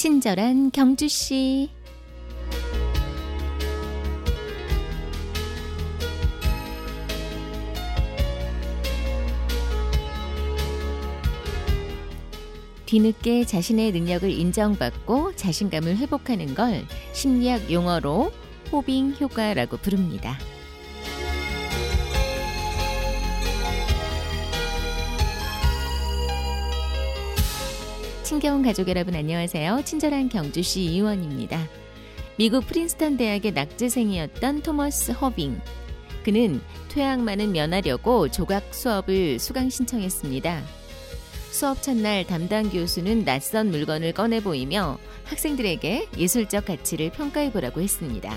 친절한 경주 씨. 뒤늦게 자신의 능력을 인정받고 자신감을 회복하는 걸 심리학 용어로 호빙 효과라고 부릅니다. 친겨운 가족 여러분 안녕하세요. 친절한 경주시 이원입니다. 미국 프린스턴 대학의 낙제생이었던 토머스 허빙. 그는 퇴학 만은 면하려고 조각 수업을 수강 신청했습니다. 수업 첫날 담당 교수는 낯선 물건을 꺼내 보이며 학생들에게 예술적 가치를 평가해 보라고 했습니다.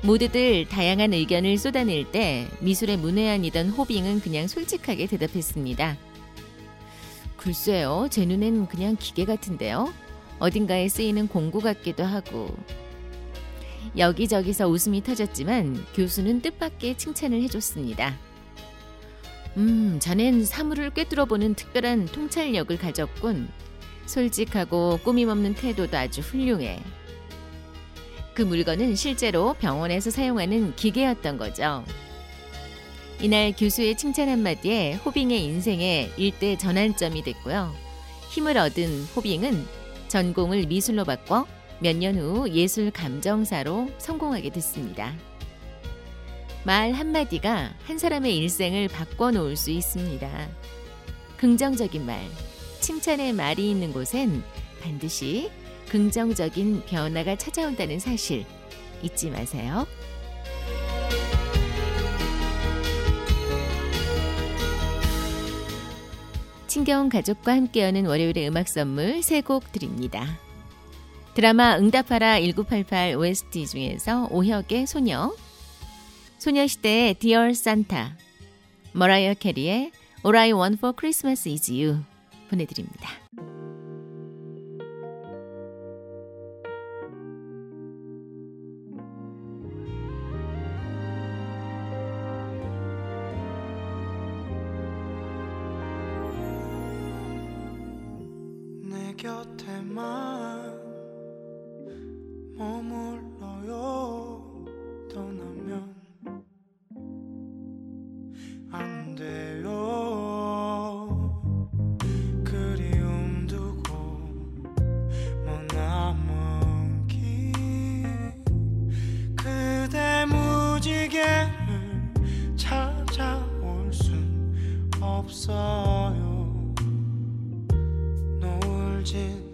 모두들 다양한 의견을 쏟아낼 때 미술의 문외한이던 호빙은 그냥 솔직하게 대답했습니다. 글쎄요, 제 눈엔 그냥 기계 같은데요. 어딘가에 쓰이는 공구 같기도 하고. 여기저기서 웃음이 터졌지만 교수는 뜻밖의 칭찬을 해줬습니다. 음, 자넨 사물을 꿰뚫어보는 특별한 통찰력을 가졌군. 솔직하고 꾸밈 없는 태도도 아주 훌륭해. 그 물건은 실제로 병원에서 사용하는 기계였던 거죠. 이날 교수의 칭찬 한마디에 호빙의 인생에 일대 전환점이 됐고요. 힘을 얻은 호빙은 전공을 미술로 바꿔 몇 년 후 예술 감정사로 성공하게 됐습니다. 말 한마디가 한 사람의 일생을 바꿔놓을 수 있습니다. 긍정적인 말, 칭찬의 말이 있는 곳엔 반드시 긍정적인 변화가 찾아온다는 사실 잊지 마세요. 친겨운 가족과 함께 여는 월요일의 음악 선물 세 곡 드립니다. 드라마 응답하라 1988 OST 중에서 오혁의 소녀, 소녀시대의 Dear Santa, 머라이어 캐리의 All I Want for Christmas is You 보내드립니다. 곁에만 머물러요. 떠나면 안 돼요. 그리움 두고 머나먼 길 그대 무지개를 찾아올 순 없어요 노을진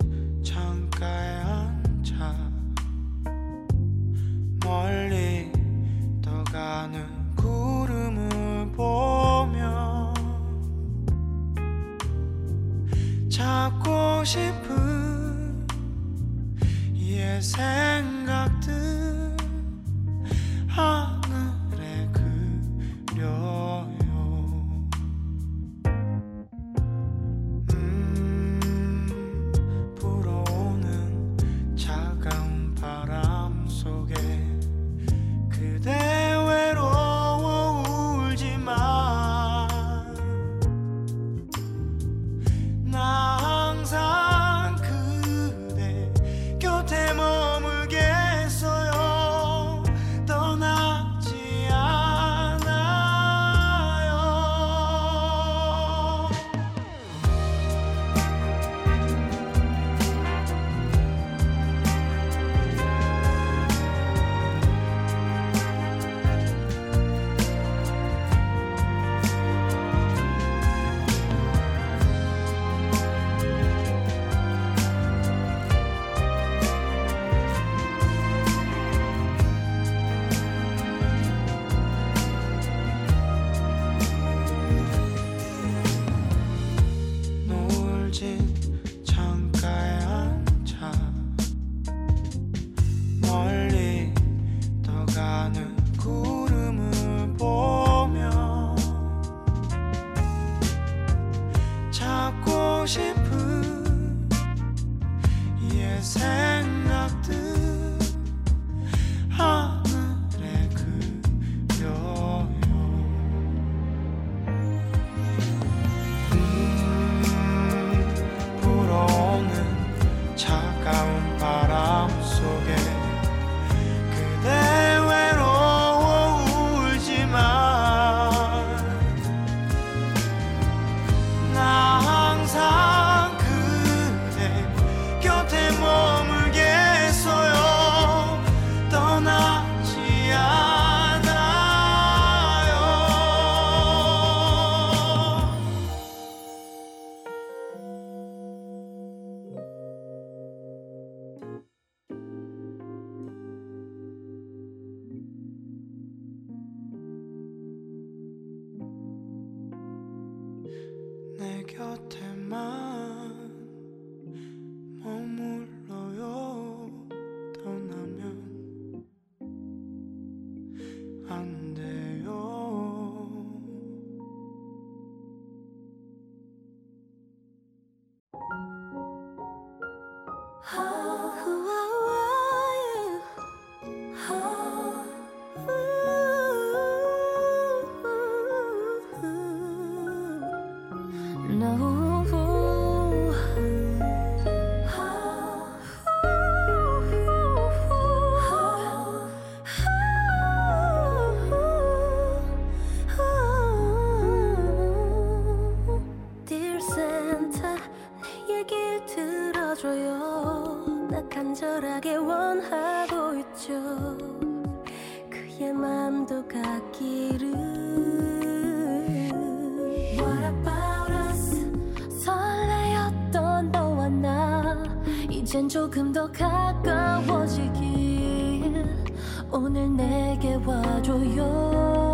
down. 나의 맘도 같기를. What about us? 설레었던 너와 나. 이젠 조금 더 가까워지길. 오늘 내게 와줘요.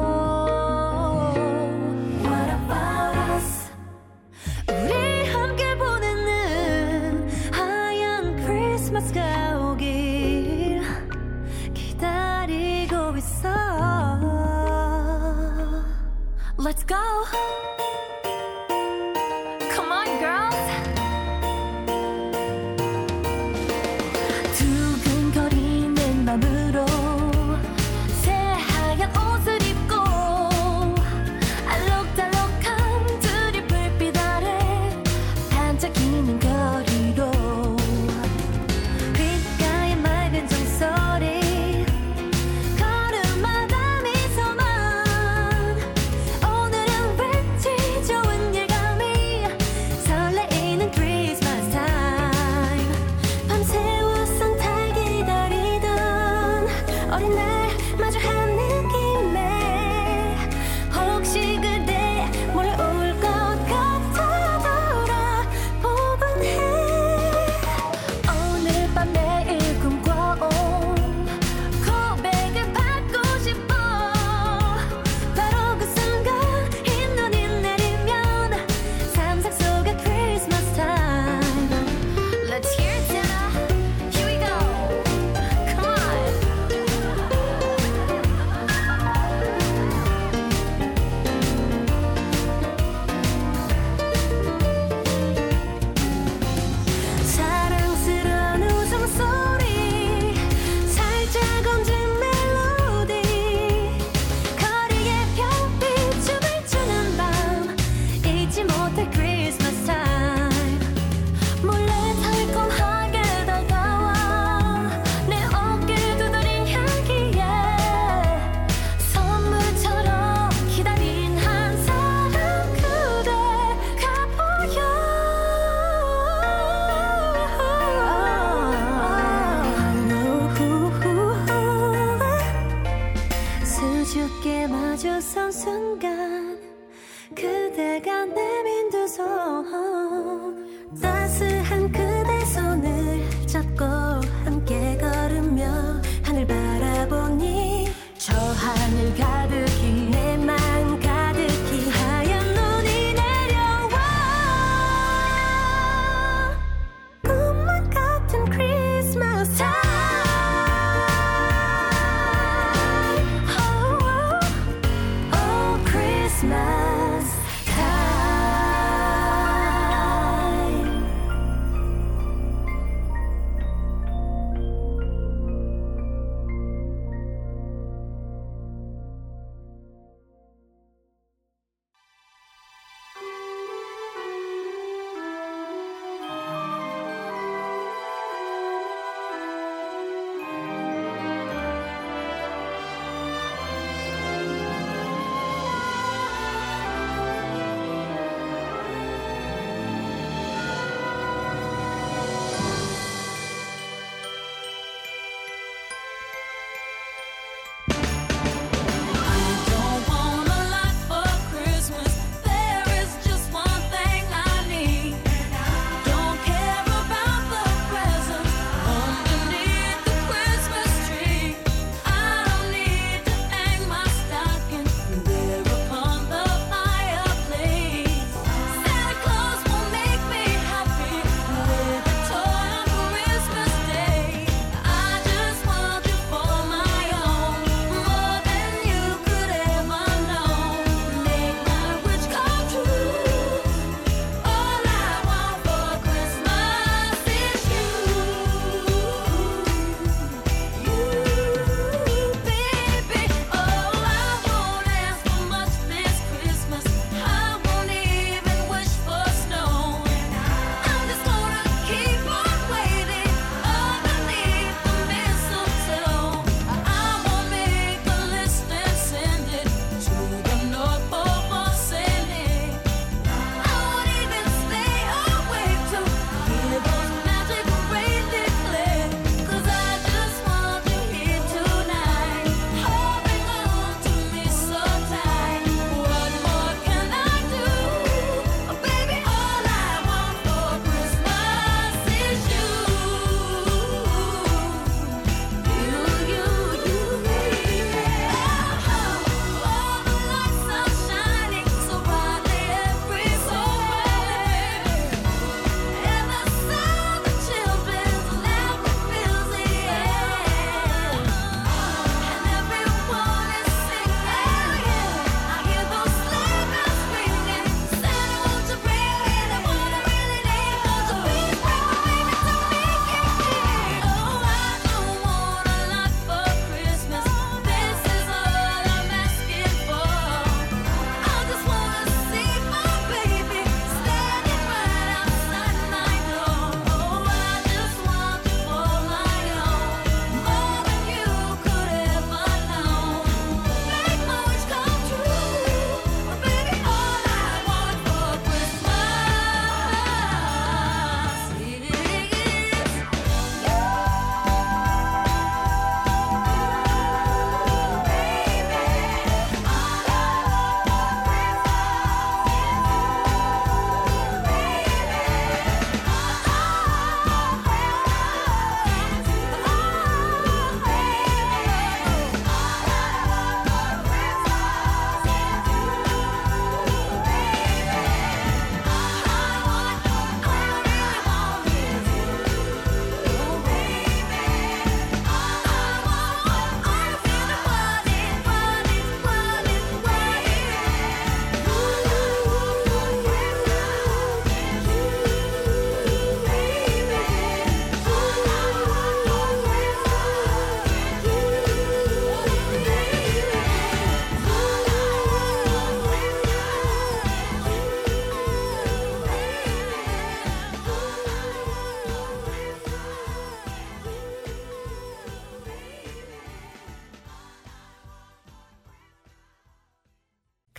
Let's go.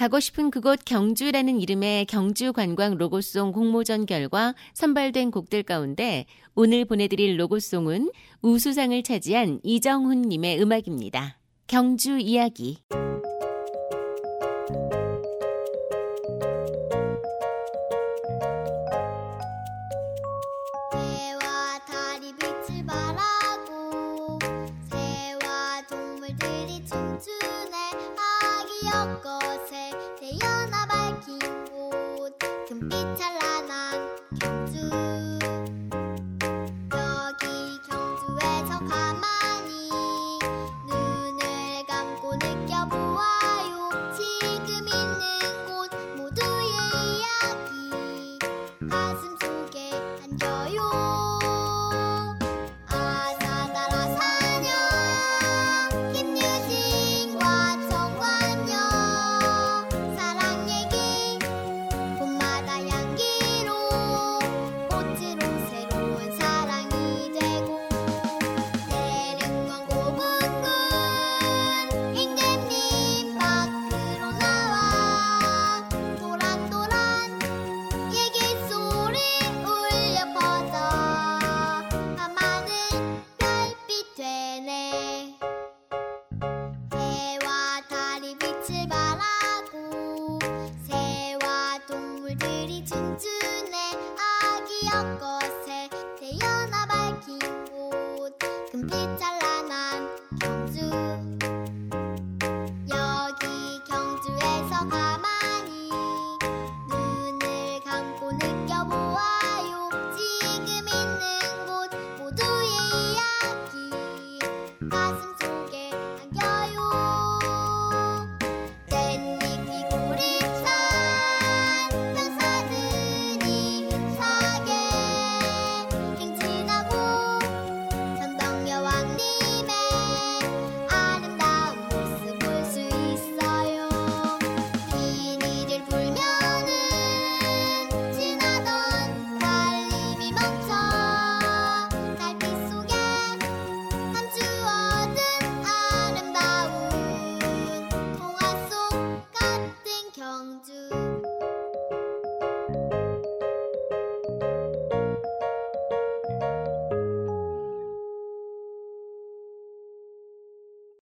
가고 싶은 그곳 경주라는 이름의 경주 관광 로고송 공모전 결과 선발된 곡들 가운데 오늘 보내드릴 로고송은 우수상을 차지한 이정훈님의 음악입니다. 경주 이야기. 금기 잘라.